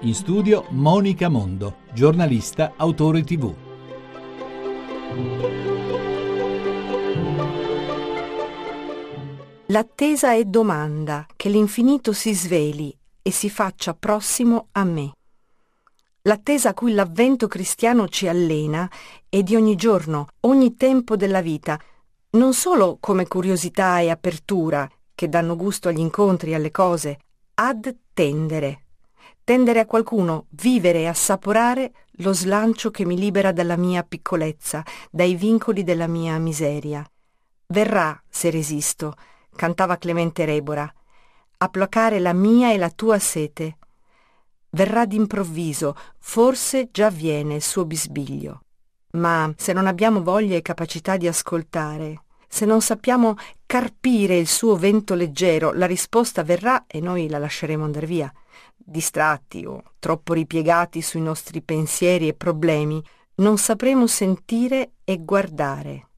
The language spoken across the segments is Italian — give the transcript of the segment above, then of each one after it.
In studio Monica Mondo, giornalista, autore tv. L'attesa è domanda che l'infinito si sveli e si faccia prossimo a me. L'attesa a cui l'avvento cristiano ci allena è di ogni giorno, ogni tempo della vita, non solo come curiosità e apertura che danno gusto agli incontri alle cose, ad tendere. Tendere a qualcuno, vivere e assaporare lo slancio che mi libera dalla mia piccolezza, dai vincoli della mia miseria. Verrà, se resisto, cantava Clemente Rebora, a placare la mia e la tua sete. Verrà d'improvviso, forse già viene il suo bisbiglio. Ma se non abbiamo voglia e capacità di ascoltare, se non sappiamo carpire il suo vento leggero, la risposta verrà e noi la lasceremo andare via. Distratti o troppo ripiegati sui nostri pensieri e problemi, non sapremo sentire e guardare.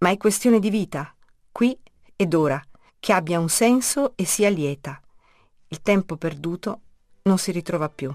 Ma è questione di vita, qui ed ora, che abbia un senso e sia lieta. Il tempo perduto non si ritrova più.